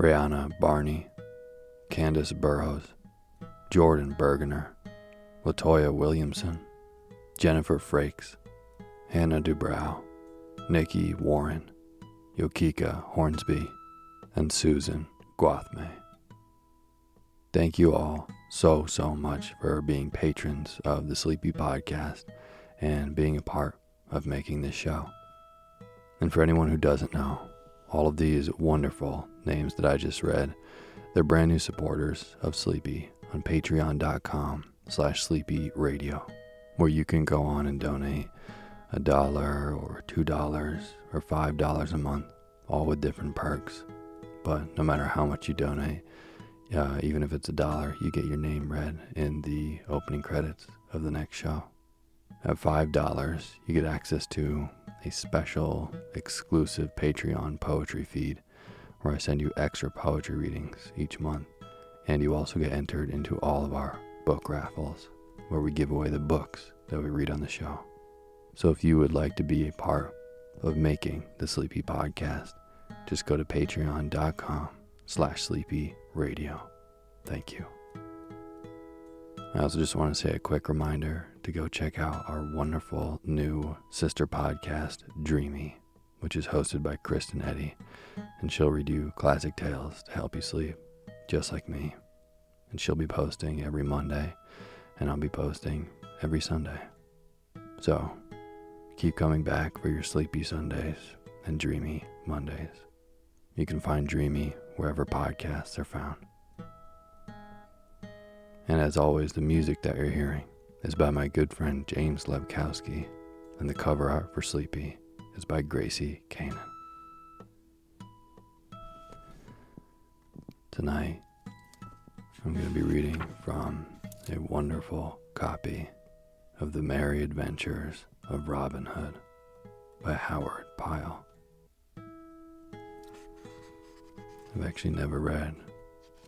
Rihanna Barney, Candace Burrows, Jordan Bergener, Latoya Williamson, Jennifer Frakes, Hannah Dubrow, Nikki Warren, Yokika Hornsby, and Susan Guathme. Thank you all so, so much for being patrons of the Sleepy Podcast and being a part of making this show. And for anyone who doesn't know, all of these wonderful names that I just read, they're brand new supporters of Sleepy on patreon.com slash sleepy radio, where you can go on and donate a dollar or two dollars or five dollars a month, all with different perks. But no matter how much you donate, uh, even if it's a dollar, you get your name read in the opening credits of the next show. At $5, you get access to a special, exclusive Patreon poetry feed where I send you extra poetry readings each month. And you also get entered into all of our book raffles where we give away the books that we read on the show. So if you would like to be a part of making the Sleepy Podcast, just go to patreon.com slash sleepy radio. Thank you. I also just want to say a quick reminder to go check out our wonderful new sister podcast, Dreamy, which is hosted by Kristen Eddy, and she'll read you classic tales to help you sleep, just like me. And she'll be posting every Monday, and I'll be posting every Sunday. So, keep coming back for your sleepy Sundays and dreamy Mondays. You can find Dreamy wherever podcasts are found. And as always, the music that you're hearing is by my good friend James Lebkowski, and the cover art for Sleepy is by Gracie Kanan. Tonight, I'm going to be reading from a wonderful copy of The Merry Adventures of Robin Hood by Howard Pyle. I've actually never read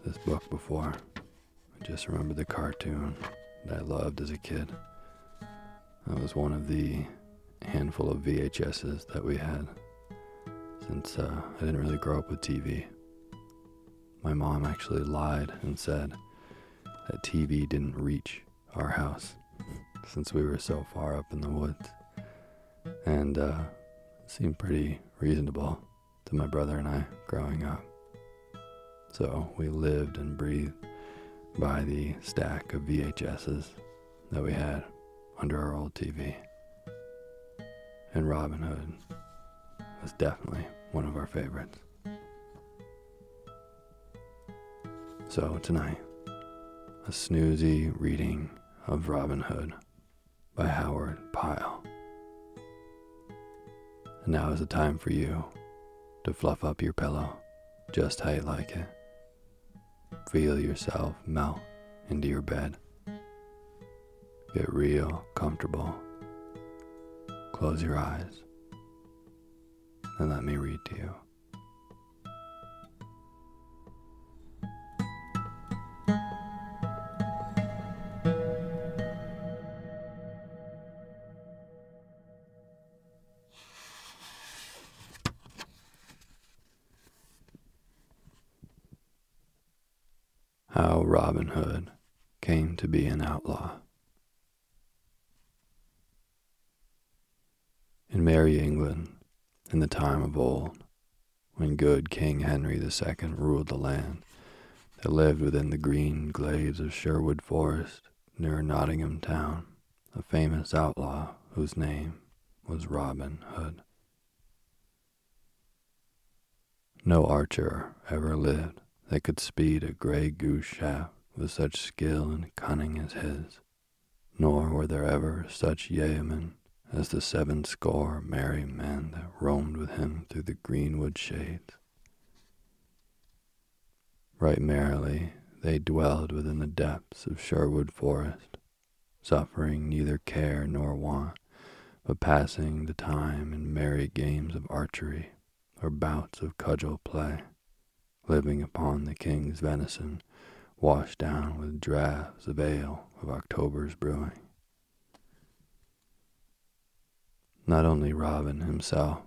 this book before. I just remember the cartoon that I loved as a kid. That was one of the handful of VHSs that we had since uh, I didn't really grow up with TV. My mom actually lied and said that TV didn't reach our house since we were so far up in the woods. And uh, it seemed pretty reasonable to my brother and I growing up. So we lived and breathed by the stack of VHSs that we had under our old TV. And Robin Hood was definitely one of our favorites. So tonight, a snoozy reading of Robin Hood by Howard Pyle. And now is the time for you to fluff up your pillow just how you like it. Feel yourself melt into your bed. Get real comfortable. Close your eyes and let me read to you. The time of old, when good King Henry II ruled the land, there lived within the green glades of Sherwood Forest, near Nottingham town, a famous outlaw whose name was Robin Hood. No archer ever lived that could speed a gray goose shaft with such skill and cunning as his, nor were there ever such yeomen as the seven score merry men that roamed with him through the greenwood shades. Right merrily they dwelled within the depths of Sherwood Forest, suffering neither care nor want, but passing the time in merry games of archery or bouts of cudgel play living upon the king's venison, washed down with draughts of ale of October's brewing. Not only Robin himself,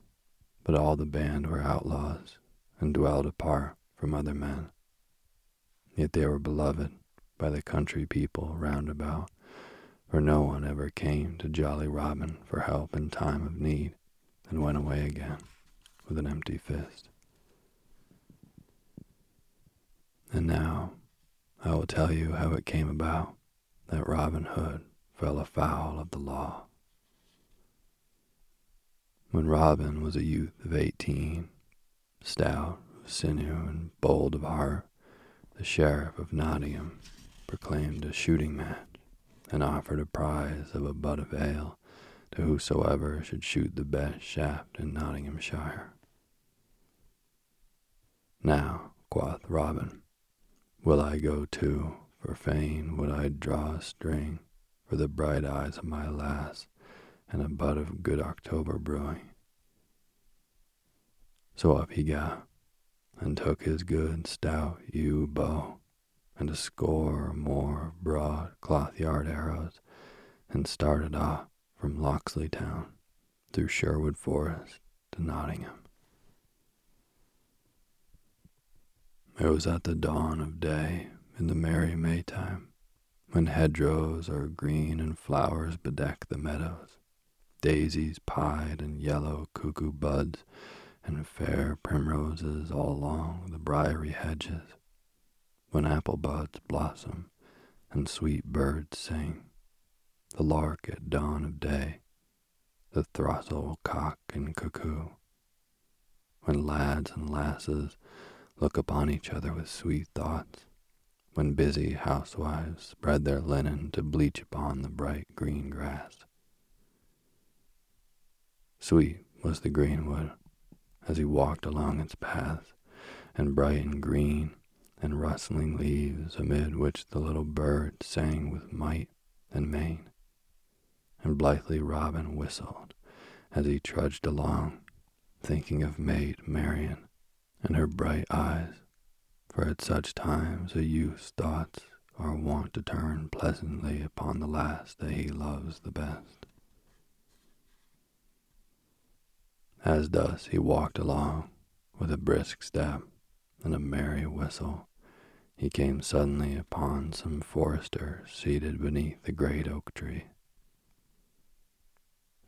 but all the band were outlaws and dwelled apart from other men. Yet they were beloved by the country people round about, for no one ever came to Jolly Robin for help in time of need and went away again with an empty fist. And now I will tell you how it came about that Robin Hood fell afoul of the law. When Robin was a youth of eighteen, stout of sinew and bold of heart, the sheriff of Nottingham proclaimed a shooting match and offered a prize of a butt of ale to whosoever should shoot the best shaft in Nottinghamshire. Now, quoth Robin, Will I go too, for fain would I draw a string for the bright eyes of my lass and a butt of good October brewing. So up he got, and took his good stout yew bow and a score or more of broad cloth yard arrows, and started off from Locksley town through Sherwood Forest to Nottingham. It was at the dawn of day in the merry Maytime, when hedgerows are green and flowers bedeck the meadows, daisies pied and yellow cuckoo buds, and fair primroses all along the briery hedges, when apple buds blossom and sweet birds sing, the lark at dawn of day, the throstle cock and cuckoo, when lads and lasses look upon each other with sweet thoughts, when busy housewives spread their linen to bleach upon the bright green grass. Sweet was the greenwood as he walked along its paths, and bright and green and rustling leaves amid which the little birds sang with might and main. And blithely Robin whistled as he trudged along, thinking of Maid Marian and her bright eyes, for at such times a youth's thoughts are wont to turn pleasantly upon the lass that he loves the best. As thus he walked along with a brisk step and a merry whistle, he came suddenly upon some foresters seated beneath a great oak tree.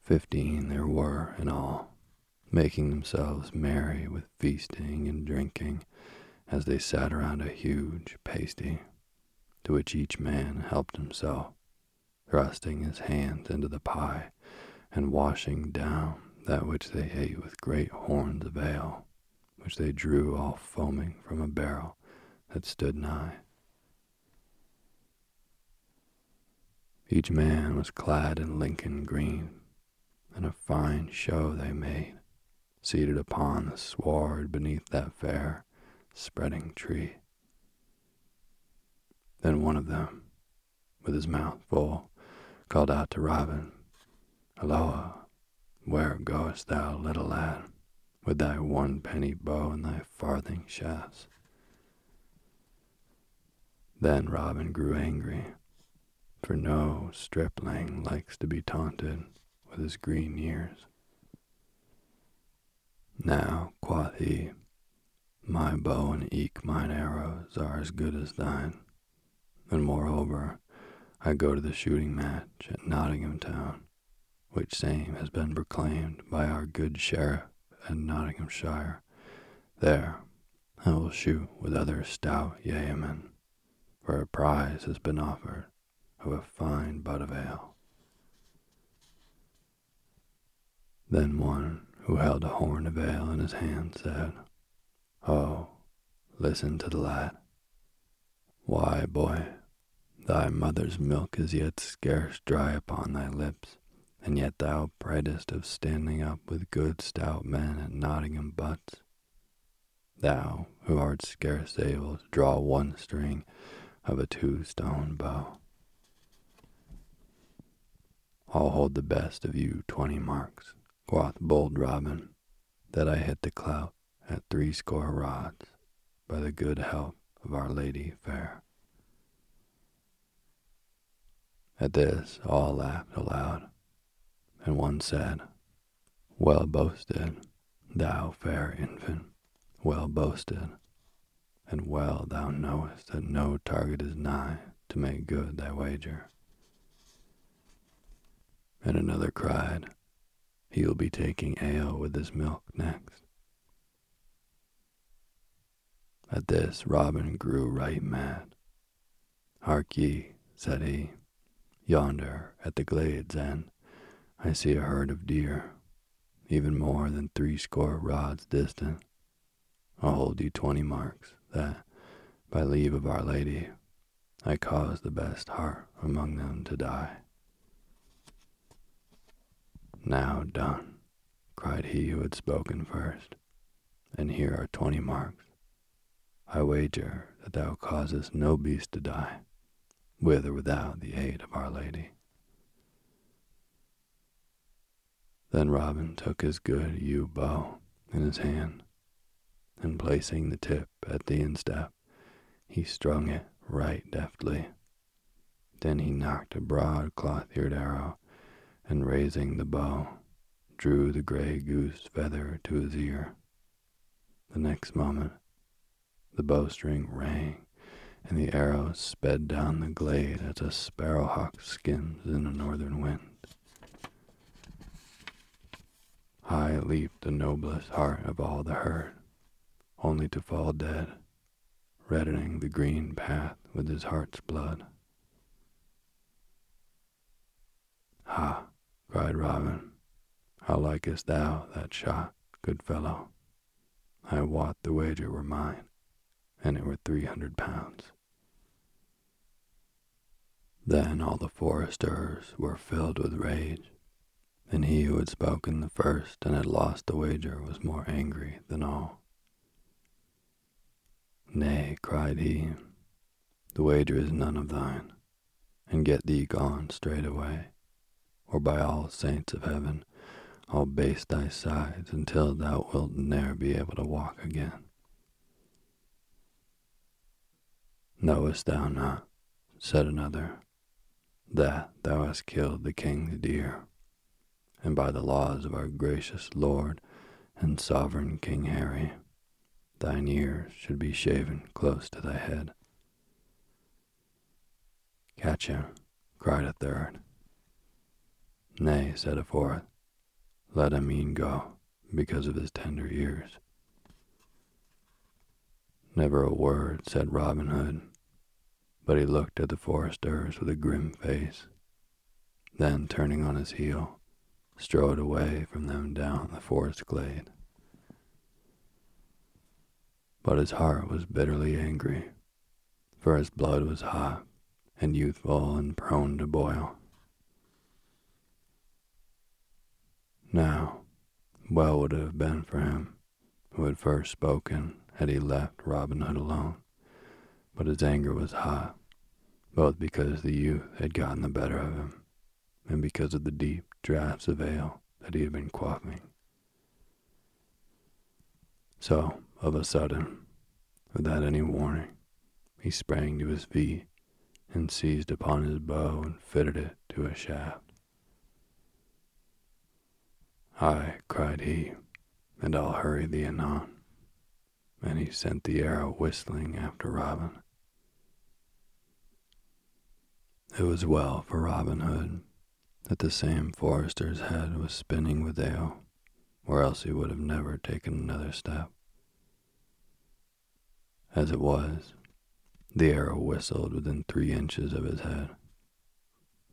Fifteen there were in all, making themselves merry with feasting and drinking as they sat around a huge pasty, to which each man helped himself, thrusting his hands into the pie and washing down that which they ate with great horns of ale, which they drew all foaming from a barrel that stood nigh. Each man was clad in Lincoln green, and a fine show they made, seated upon the sward beneath that fair, spreading tree. Then one of them, with his mouth full, called out to Robin, Halloa, where goest thou, little lad, with thy one penny bow and thy farthing shafts? Then Robin grew angry, for no stripling likes to be taunted with his green years. Now, quoth he, my bow and eke mine arrows are as good as thine, and moreover, I go to the shooting match at Nottingham town, which same has been proclaimed by our good sheriff in Nottinghamshire. There I will shoot with other stout yeomen, for a prize has been offered of a fine butt of ale. Then one who held a horn of ale in his hand said, Oh, listen to the lad. Why, boy, thy mother's milk is yet scarce dry upon thy lips, and yet thou pratest of standing up with good stout men at Nottingham butts. Thou, who art scarce able to draw one string of a two stone bow. I'll hold the best of you twenty marks, quoth bold Robin, that I hit the clout at threescore rods by the good help of Our Lady fair. At this all laughed aloud, and one said, Well boasted, thou fair infant, well boasted, and well thou knowest that no target is nigh to make good thy wager. And another cried, He'll be taking ale with his milk next. At this Robin grew right mad. Hark ye, said he, yonder at the glade's end I see a herd of deer, even more than threescore rods distant. I'll hold you twenty marks that, by leave of Our Lady, I caused the best hart among them to die. Now done, cried he who had spoken first, and here are twenty marks. I wager that thou causest no beast to die, with or without the aid of Our Lady. Then Robin took his good yew bow in his hand, and placing the tip at the instep, he strung it right deftly. Then he nocked a broad cloth-yard arrow, and raising the bow, drew the gray goose feather to his ear. The next moment the bowstring rang, and the arrow sped down the glade as a sparrowhawk skims in a northern wind. High leaped the noblest hart of all the herd, only to fall dead, reddening the green path with his heart's blood. Ha, cried Robin, how likest thou that shot, good fellow? I wot the wager were mine and it were three hundred pounds. Then all the foresters were filled with rage, and he who had spoken the first and had lost the wager was more angry than all. Nay, cried he, the wager is none of thine, and get thee gone straightway, or by all saints of heaven, I'll baste thy sides until thou wilt ne'er be able to walk again. Knowest thou not, said another, that thou hast killed the king's deer, and by the laws of our gracious Lord and sovereign King Harry, thine ears should be shaven close to thy head, Catch him, cried a third. Nay, said a fourth, let him e'en go, because of his tender years. Never a word said Robin Hood, but he looked at the foresters with a grim face. Then, turning on his heel, strode away from them down the forest glade. But his heart was bitterly angry, for his blood was hot and youthful and prone to boil. Now, well would it have been for him who had first spoken had he left Robin Hood alone, but his anger was hot, both because the youth had gotten the better of him and because of the deep draughts of ale that he had been quaffing. So, of a sudden, without any warning, he sprang to his feet and seized upon his bow and fitted it to a shaft. Ay, cried he, and I'll hurry thee anon. And he sent the arrow whistling after Robin. It was well for Robin Hood that the same forester's head was spinning with ale, or else he would have never taken another step. As it was, the arrow whistled within three inches of his head.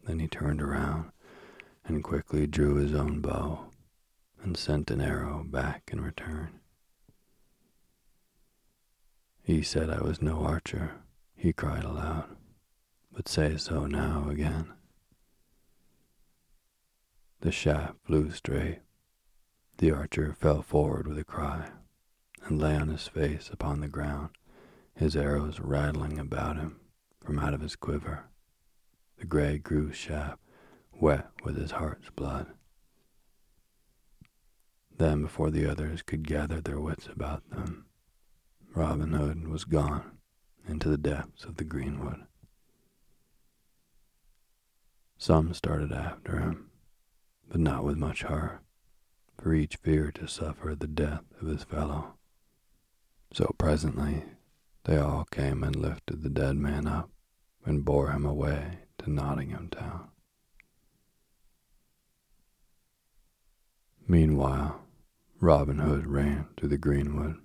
Then he turned around and quickly drew his own bow and sent an arrow back in return. He said I was no archer, he cried aloud, but say so now again. The shaft flew straight. The archer fell forward with a cry and lay on his face upon the ground his arrows rattling about him from out of his quiver, the gray grew shaft wet with his heart's blood. Then, before the others could gather their wits about them, Robin Hood was gone into the depths of the greenwood. Some started after him, but not with much heart, for each feared to suffer the death of his fellow. So presently they all came and lifted the dead man up and bore him away to Nottingham town. Meanwhile, Robin Hood ran through the greenwood.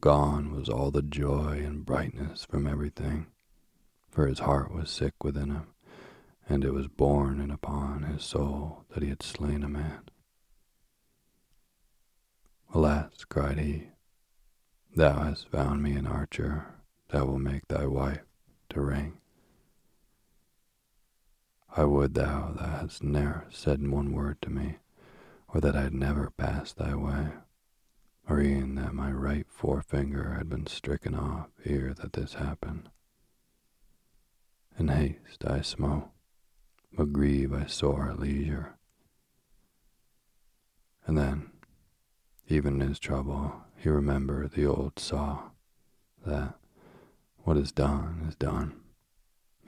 Gone was all the joy and brightness from everything, for his heart was sick within him, and it was borne in upon his soul that he had slain a man. Alas, cried he, Thou hast found me an archer that will make thy wife to wring. I would thou thou hadst ne'er said one word to me, or that I had never passed thy way, or e'en that my right forefinger had been stricken off ere that this happened. In haste I smote, but grieve I sore at leisure. And then, even in his trouble, he remembered the old saw that what is done is done,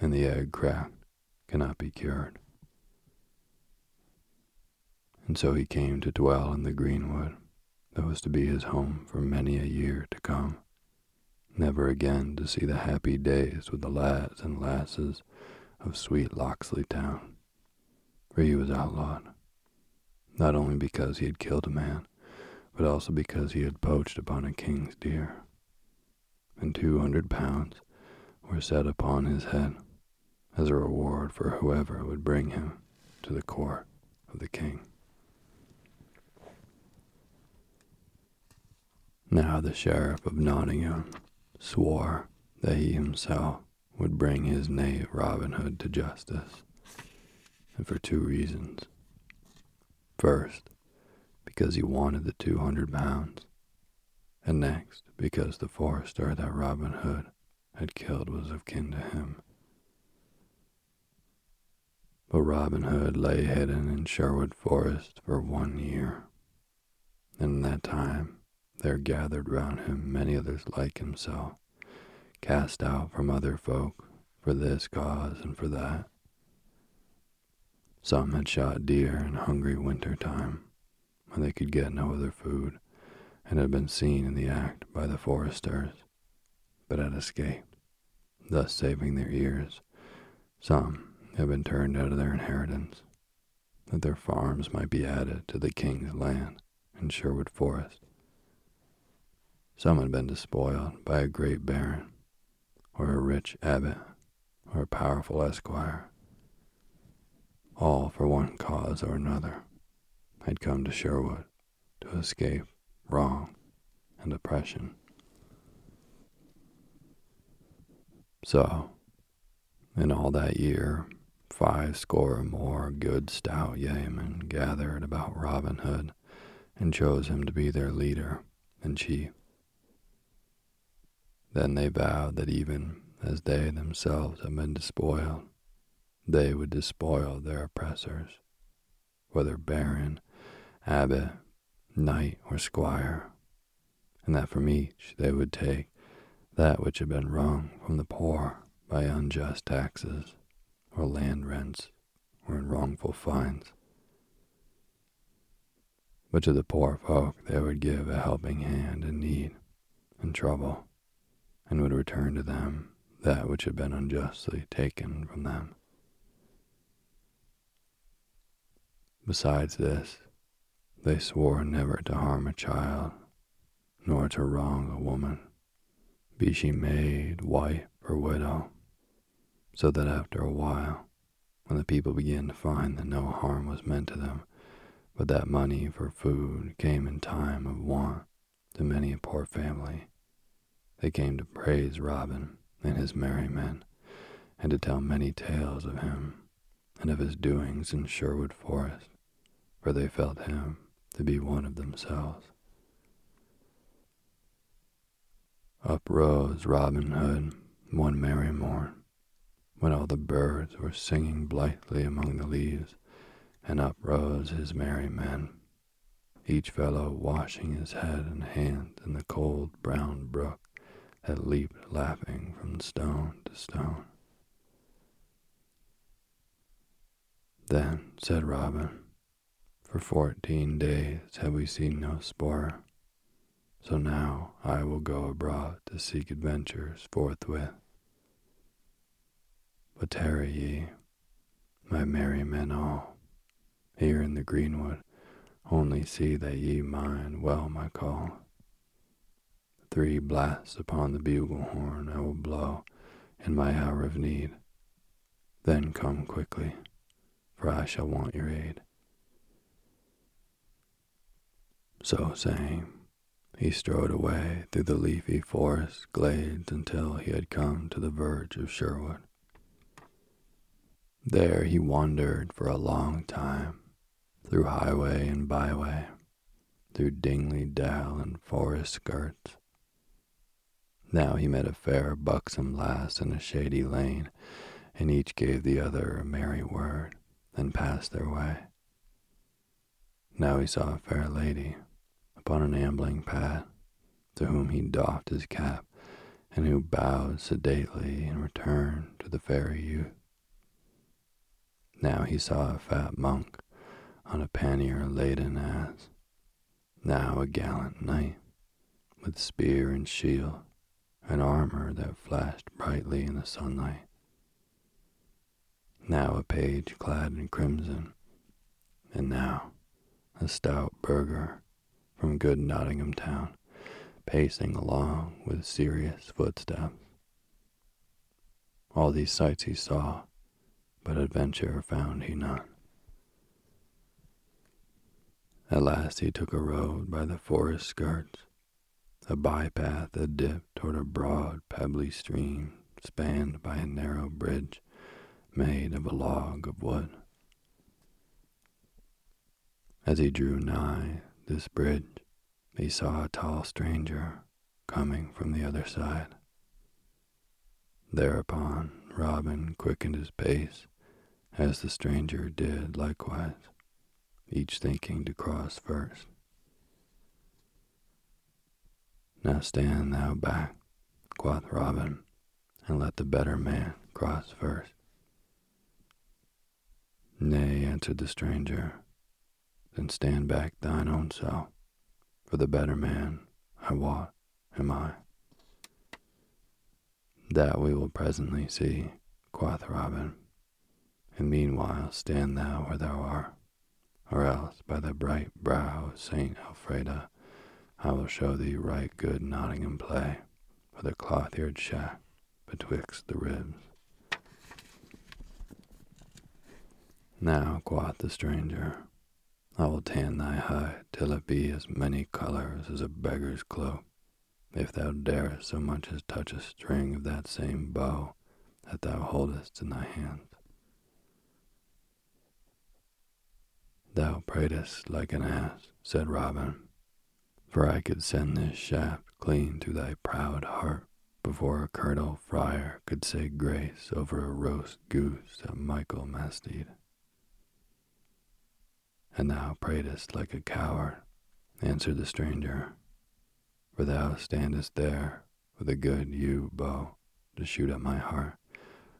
and the egg cracked cannot be cured. And so he came to dwell in the greenwood that was to be his home for many a year to come, never again to see the happy days with the lads and lasses of sweet Locksley town, for he was outlawed, not only because he had killed a man, but also because he had poached upon a king's deer. And two hundred pounds were set upon his head as a reward for whoever would bring him to the court of the king. Now the sheriff of Nottingham swore that he himself would bring his knave Robin Hood to justice, and for two reasons. First, because he wanted the two hundred pounds, and next because the forester that Robin Hood had killed was of kin to him. But Robin Hood lay hidden in Sherwood Forest for one year, and in that time there gathered round him many others like himself, cast out from other folk for this cause and for that. Some had shot deer in hungry winter time, when they could get no other food, and had been seen in the act by the foresters, but had escaped, thus saving their ears Some had been turned out of their inheritance, that their farms might be added to the king's land in Sherwood Forest. Some had been despoiled by a great baron, or a rich abbot, or a powerful esquire. All for one cause or another had come to Sherwood to escape wrong and oppression. So, in all that year, five score or more good stout yeomen gathered about Robin Hood and chose him to be their leader and chief. Then they vowed that even as they themselves had been despoiled, they would despoil their oppressors, whether baron, abbot, knight, or squire, and that from each they would take that which had been wrung from the poor by unjust taxes, or land rents, or in wrongful fines. But to the poor folk they would give a helping hand in need and trouble, and would return to them that which had been unjustly taken from them. Besides this, they swore never to harm a child, nor to wrong a woman, be she maid, wife, or widow, so that after a while, when the people began to find that no harm was meant to them, but that money for food came in time of want to many a poor family, they came to praise Robin and his merry men, and to tell many tales of him and of his doings in Sherwood Forest for they felt him to be one of themselves. Up rose Robin Hood one merry morn, when all the birds were singing blithely among the leaves, and up rose his merry men, each fellow washing his head and hands in the cold brown brook that leaped laughing from stone to stone. Then said Robin, for fourteen days have we seen no spoor, so now I will go abroad to seek adventures forthwith. But tarry ye, my merry men all, here in the greenwood, only see that ye mind well my call. Three blasts upon the bugle horn I will blow in my hour of need. Then come quickly, for I shall want your aid. So saying, he strode away through the leafy forest glades until he had come to the verge of Sherwood. There he wandered for a long time, through highway and byway, through Dingley dell and forest skirts. Now he met a fair buxom lass in a shady lane, and each gave the other a merry word, then passed their way. Now he saw a fair lady upon an ambling path, to whom he doffed his cap, and who bowed sedately in return to the fairy youth. Now he saw a fat monk on a pannier laden ass, now a gallant knight, with spear and shield, and armor that flashed brightly in the sunlight. Now a page clad in crimson, and now a stout burgher from good Nottingham town, pacing along with serious footsteps. All these sights he saw, but adventure found he none. At last he took a road by the forest skirts, a bypath that dipped toward a broad, pebbly stream spanned by a narrow bridge made of a log of wood. As he drew nigh, this bridge, he saw a tall stranger coming from the other side. Thereupon Robin quickened his pace, as the stranger did likewise, each thinking to cross first. Now stand thou back, quoth Robin, and let the better man cross first. Nay, answered the stranger, then stand back thine own self, for the better man, I wot, am I. That we will presently see, quoth Robin, and meanwhile stand thou where thou art, or else by the bright brow of Saint Alfreda I will show thee right good Nottingham play, with a cloth-yard shack betwixt the ribs. Now, quoth the stranger, I will tan thy hide till it be as many colors as a beggar's cloak, if thou darest so much as touch a string of that same bow that thou holdest in thy hand. Thou pratest like an ass, said Robin, for I could send this shaft clean through thy proud heart before a Curtal Friar could say grace over a roast goose at Michaelmastide. And thou pratest like a coward, answered the stranger, for thou standest there with a good yew bow to shoot at my heart,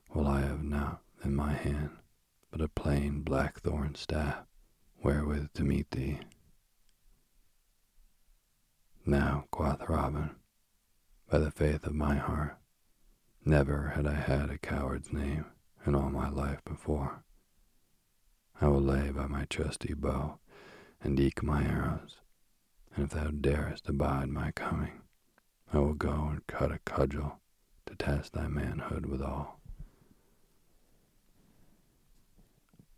while I have not in my hand but a plain blackthorn staff wherewith to meet thee. Now, quoth Robin, by the faith of my heart, never had I had a coward's name in all my life before. I will lay by my trusty bow and eke my arrows, and if thou darest abide my coming, I will go and cut a cudgel to test thy manhood withal.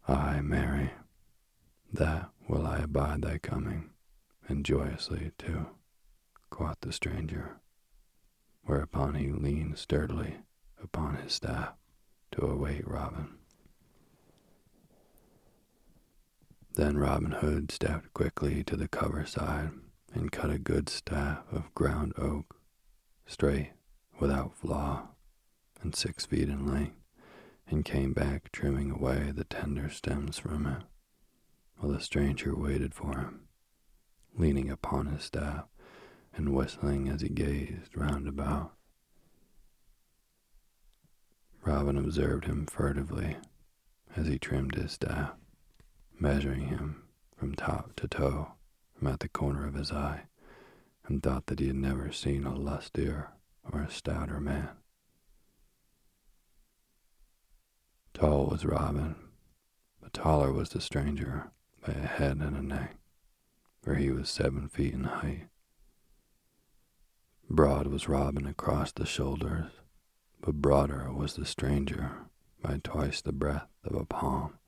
Ay, Mary, that will I abide thy coming, and joyously too, quoth the stranger, whereupon he leaned sturdily upon his staff to await Robin. Then Robin Hood stepped quickly to the cover side and cut a good staff of ground oak, straight, without flaw, and six feet in length, and came back trimming away the tender stems from it, while the stranger waited for him, leaning upon his staff and whistling as he gazed round about. Robin observed him furtively as he trimmed his staff measuring him from top to toe from at the corner of his eye, and thought that he had never seen a lustier or a stouter man. Tall was Robin, but taller was the stranger by a head and a neck, for he was seven feet in height. Broad was Robin across the shoulders, but broader was the stranger by twice the breadth of a palm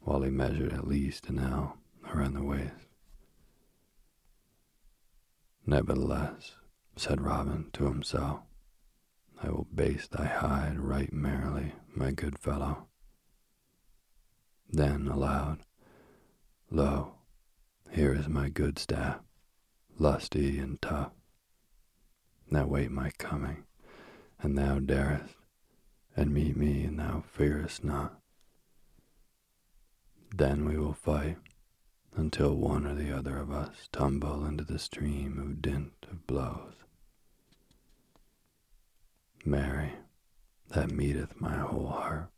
while he measured at least an ell around the waist. Nevertheless, said Robin to himself, I will baste thy hide right merrily, my good fellow. Then aloud, Lo, here is my good staff, lusty and tough. Now wait my coming, and thou darest, and meet me, and thou fearest not. Then we will fight until one or the other of us tumble into the stream of dint of blows. Mary, that meeteth my whole heart,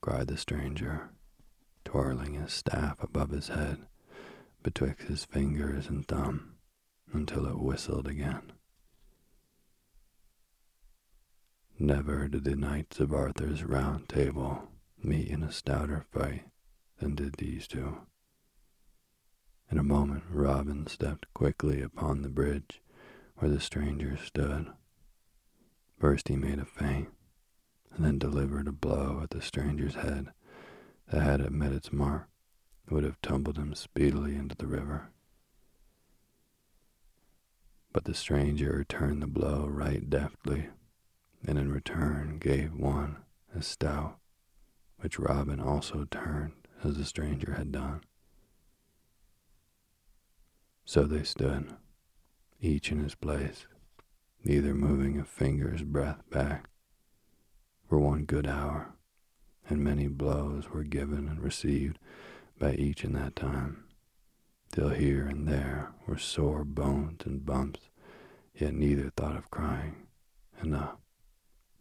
cried the stranger, twirling his staff above his head betwixt his fingers and thumb until it whistled again. Never did the knights of Arthur's round table meet in a stouter fight than did these two. In a moment, Robin stepped quickly upon the bridge where the stranger stood. First he made a feint, and then delivered a blow at the stranger's head that, had it met its mark, would have tumbled him speedily into the river. But the stranger returned the blow right deftly, and in return gave one as stout, which Robin also turned as the stranger had done. So they stood, each in his place, neither moving a finger's breadth back, for one good hour, and many blows were given and received by each in that time, till here and there were sore bones and bumps, yet neither thought of crying enough,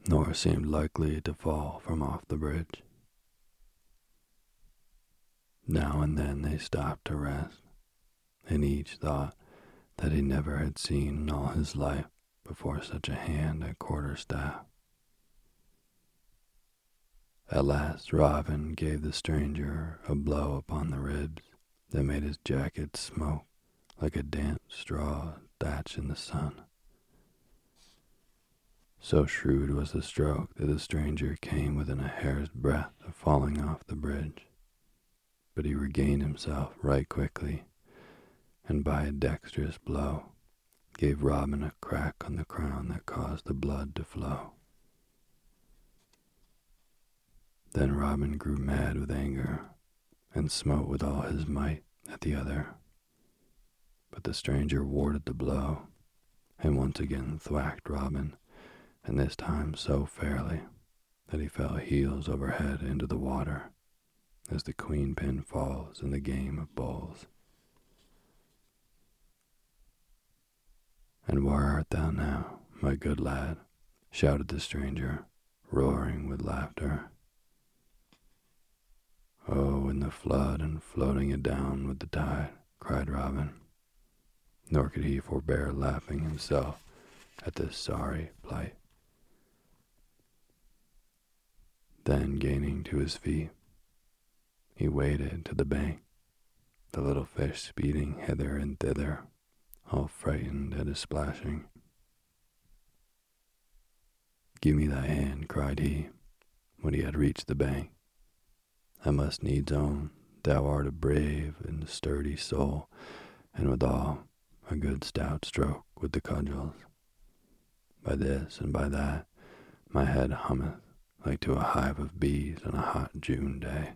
nor seemed likely to fall from off the bridge. Now and then they stopped to rest, and each thought that he never had seen in all his life before such a hand at quarterstaff. At last Robin gave the stranger a blow upon the ribs that made his jacket smoke like a damp straw thatch in the sun. So shrewd was the stroke that the stranger came within a hair's breadth of falling off the bridge. But he regained himself right quickly, and by a dexterous blow gave Robin a crack on the crown that caused the blood to flow. Then Robin grew mad with anger, and smote with all his might at the other. But the stranger warded the blow, and once again thwacked Robin and this time so fairly that he fell heels over head into the water, as the queen pin falls in the game of bowls. And where art thou now, my good lad? shouted the stranger, roaring with laughter. Oh, in the flood and floating it down with the tide, cried Robin. Nor could he forbear laughing himself at this sorry plight. Then, gaining to his feet, he waded to the bank, the little fish speeding hither and thither, all frightened at his splashing. Give me thy hand, cried he, when he had reached the bank. I must needs own thou art a brave and sturdy soul, and withal a good stout stroke with the cudgels. By this and by that, my head hummeth like to a hive of bees on a hot June day.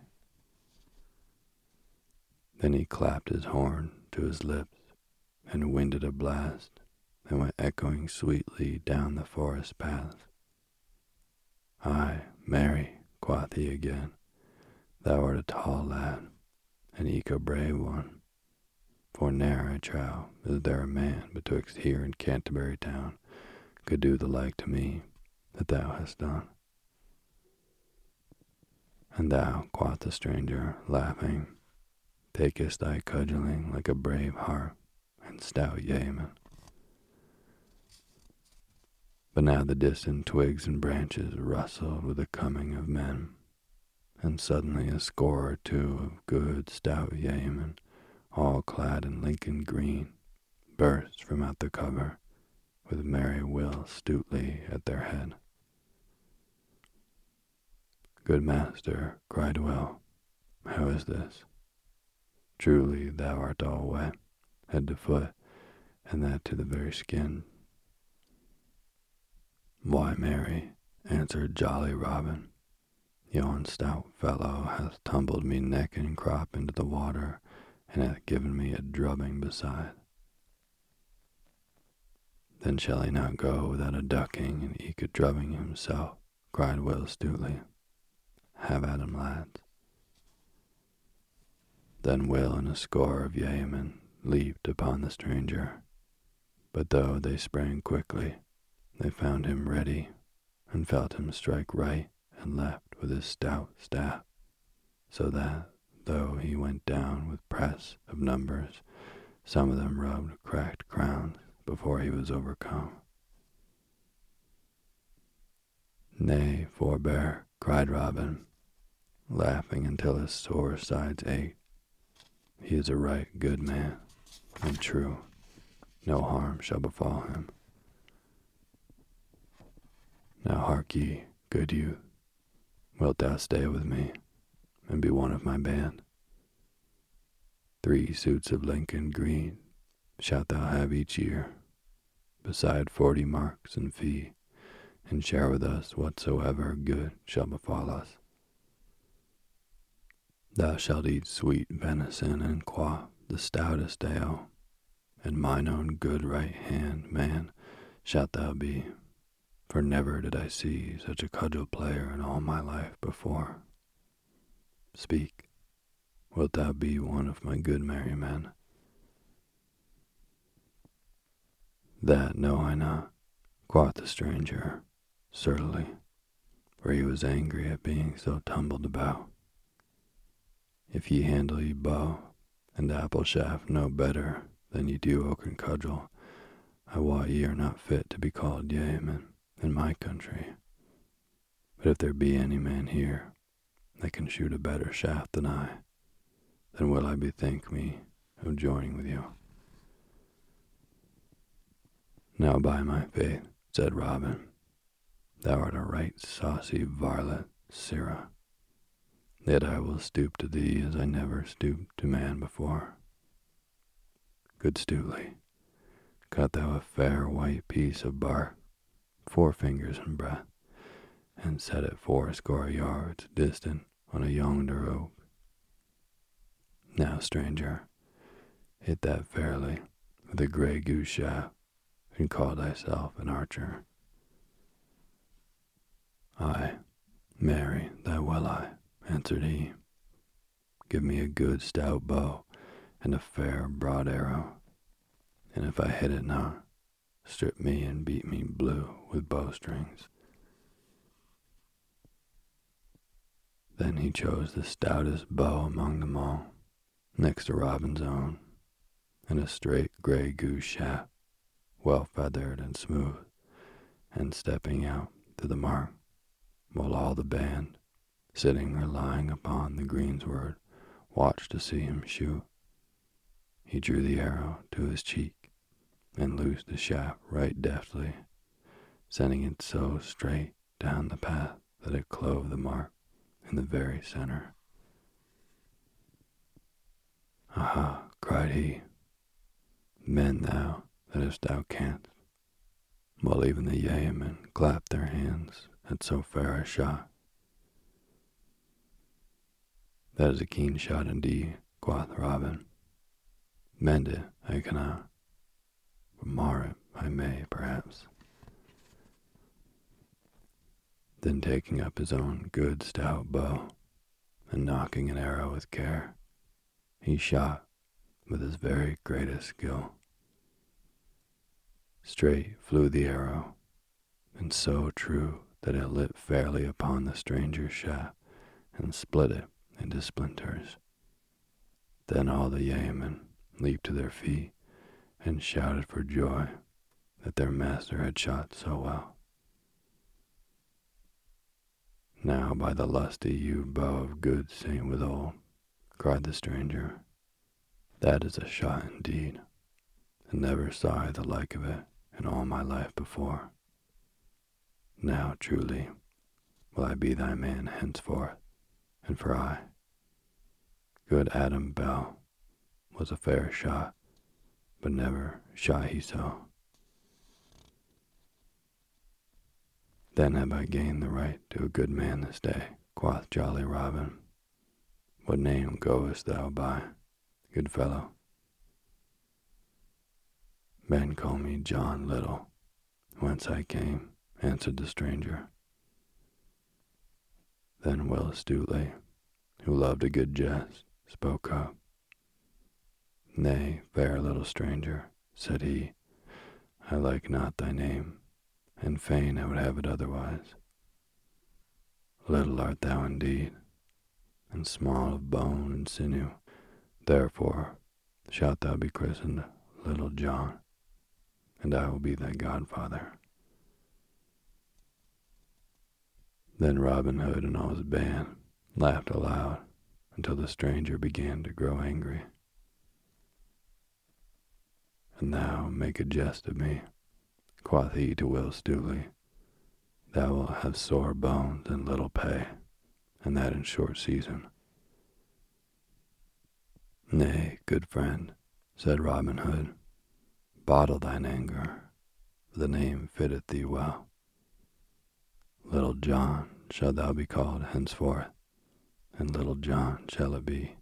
Then he clapped his horn to his lips and winded a blast that went echoing sweetly down the forest path. Ay, marry, quoth he again, thou art a tall lad, and eke a brave one. For ne'er, I trow, is there a man betwixt here and Canterbury town could do the like to me that thou hast done. And thou, quoth the stranger, laughing, takest thy cudgeling like a brave heart and stout yeoman. But now the distant twigs and branches rustled with the coming of men, and suddenly a score or two of good stout yeomen, all clad in Lincoln green, burst from out the cover, with merry Will Stutely at their head. Good master, cried Will, how is this? Truly thou art all wet, head to foot, and that to the very skin. Why, marry, answered jolly Robin, yon stout fellow hath tumbled me neck and crop into the water, and hath given me a drubbing beside. Then shall he not go without a ducking and eke a drubbing himself, cried Will Stutely have at him, lads. Then Will and a score of yeomen leaped upon the stranger, but though they sprang quickly, they found him ready and felt him strike right and left with his stout staff, so that, though he went down with press of numbers, some of them rubbed cracked crowns before he was overcome. Nay, forbear, cried Robin, laughing until his sore sides ached. He is a right good man, and true, no harm shall befall him. Now hark ye, good youth, wilt thou stay with me, and be one of my band? Three suits of Lincoln green shalt thou have each year, beside forty marks in fee, and share with us whatsoever good shall befall us. Thou shalt eat sweet venison and quaff the stoutest ale, and mine own good right hand man shalt thou be, for never did I see such a cudgel player in all my life before. Speak, wilt thou be one of my good merry men? That know I not, quoth the stranger, surlily, for he was angry at being so tumbled about. If ye handle ye bow and apple shaft no better than ye do oaken cudgel, I wot ye are not fit to be called yeomen in my country. But if there be any man here that can shoot a better shaft than I, then will I bethink me of joining with you. Now, by my faith, said Robin, thou art a right saucy varlet, sirrah. Yet I will stoop to thee as I never stooped to man before. Good Stutely, cut thou a fair white piece of bark, four fingers in breadth, and set it fourscore yards distant on a yonder oak. Now, stranger, hit that fairly with a gray goose shaft, and call thyself an archer. Ay, marry, that will I, answered he. Give me a good stout bow and a fair broad arrow, and if I hit it not, strip me and beat me blue with bowstrings. Then he chose the stoutest bow among them all, next to Robin's own, and a straight gray goose shaft, well feathered and smooth, and stepping out to the mark, while all the band, sitting or lying upon the greensward, watched to see him shoot. He drew the arrow to his cheek and loosed the shaft right deftly, sending it so straight down the path that it clove the mark in the very center. Aha, cried he, mend thou that as thou canst, while even the yeomen clapped their hands at so fair a shot. That is a keen shot indeed, quoth Robin. Mend it I cannot, but mar it I may, perhaps. Then taking up his own good stout bow, and nocking an arrow with care, he shot with his very greatest skill. Straight flew the arrow, and so true that it lit fairly upon the stranger's shaft and split it into splinters. Then all the yeomen leaped to their feet and shouted for joy that their master had shot so well. Now by the lusty yew bow of good Saint Withold, cried the stranger, that is a shot indeed, and never saw I the like of it in all my life before. Now truly will I be thy man henceforth, and for aye, good Adam Bell, was a fair shot, but never shot he so. Then have I gained the right to a good man this day, quoth jolly Robin. What name goest thou by, good fellow? Men call me John Little, whence I came, answered the stranger. Then Will Stutely, who loved a good jest, spoke up. Nay, fair little stranger, said he, I like not thy name and fain I would have it otherwise. Little art thou indeed, and small of bone and sinew, therefore shalt thou be christened Little John, and I will be thy godfather. Then Robin Hood and all his band laughed aloud until the stranger began to grow angry. And thou make a jest of me, quoth he to Will Stutely, thou wilt have sore bones and little pay, and that in short season. Nay, good friend, said Robin Hood, bottle thine anger, for the name fitteth thee well. Little John shalt thou be called henceforth, and Little John shall it be.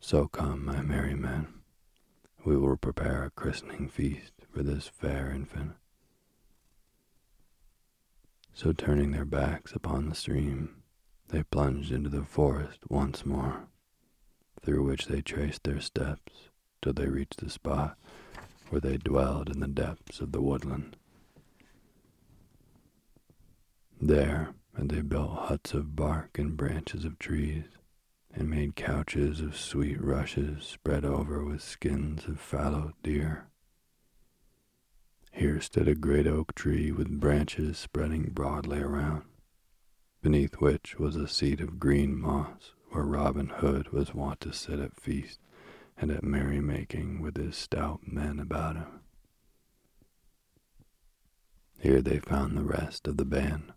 So come, my merry men, we will prepare a christening feast for this fair infant. So turning their backs upon the stream, they plunged into the forest once more, through which they traced their steps till they reached the spot where they dwelled in the depths of the woodland. There had they built huts of bark and branches of trees, and made couches of sweet rushes spread over with skins of fallow deer. Here stood a great oak tree with branches spreading broadly around, beneath which was a seat of green moss where Robin Hood was wont to sit at feast and at merrymaking with his stout men about him. Here they found the rest of the band,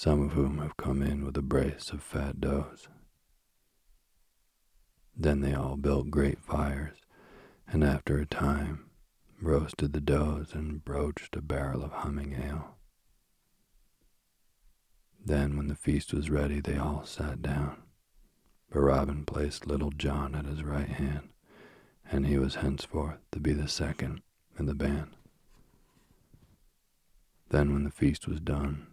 some of whom have come in with a brace of fat does. Then they all built great fires, and after a time roasted the does and broached a barrel of humming ale. Then, when the feast was ready, they all sat down. But Robin placed Little John at his right hand, and he was henceforth to be the second in the band. Then, when the feast was done,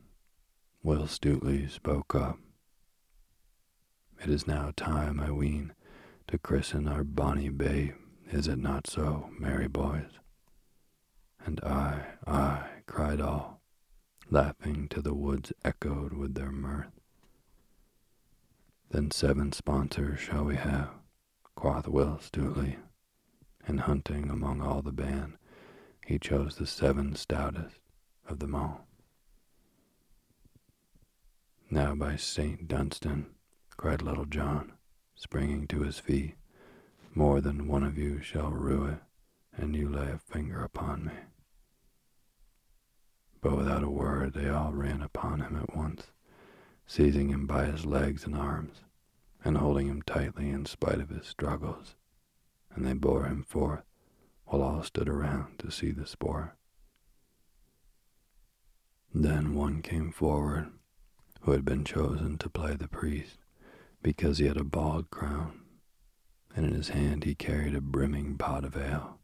Will Stutely spoke up. It is now time, I ween, to christen our bonny babe, is it not so, merry boys? And Ay, ay, cried all, laughing till the woods echoed with their mirth. Then seven sponsors shall we have, quoth Will Stutely, and hunting among all the band, he chose the seven stoutest of them all. Now by St. Dunstan, cried Little John, springing to his feet, more than one of you shall rue it, and you lay a finger upon me. But without a word they all ran upon him at once, seizing him by his legs and arms, and holding him tightly in spite of his struggles, and they bore him forth, while all stood around to see the sport. Then one came forward who had been chosen to play the priest because he had a bald crown, and in his hand he carried a brimming pot of ale.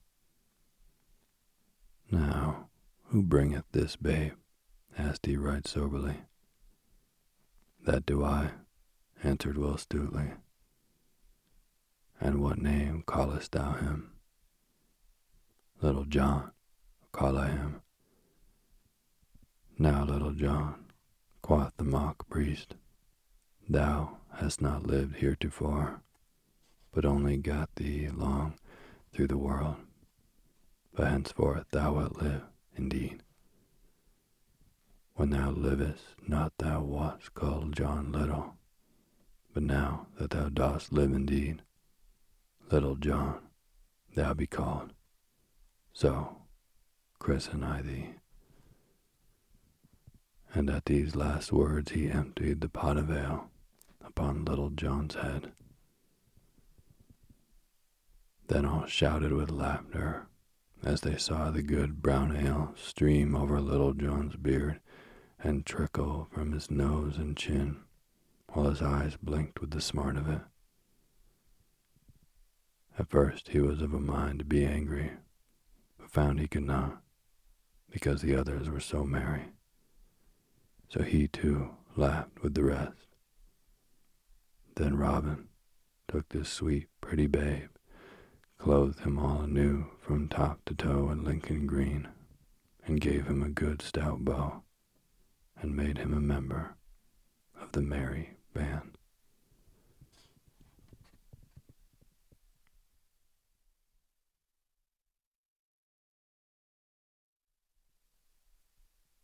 Now, who bringeth this babe? asked he right soberly. That do I, answered Will Stutely. And what name callest thou him? Little John, call I him. Now, little John, quoth the mock priest, thou hast not lived heretofore, but only got thee along through the world. But henceforth thou wilt live, indeed. When thou livest, not thou wast called John Little, but now that thou dost live indeed, Little John, thou be called. So christen I thee and at these last words he emptied the pot of ale upon little John's head. Then all shouted with laughter as they saw the good brown ale stream over little John's beard and trickle from his nose and chin, while his eyes blinked with the smart of it. At first he was of a mind to be angry, but found he could not, because the others were so merry so he too laughed with the rest. Then Robin took this sweet, pretty babe, clothed him all anew from top to toe in Lincoln green, and gave him a good stout bow, and made him a member of the merry band.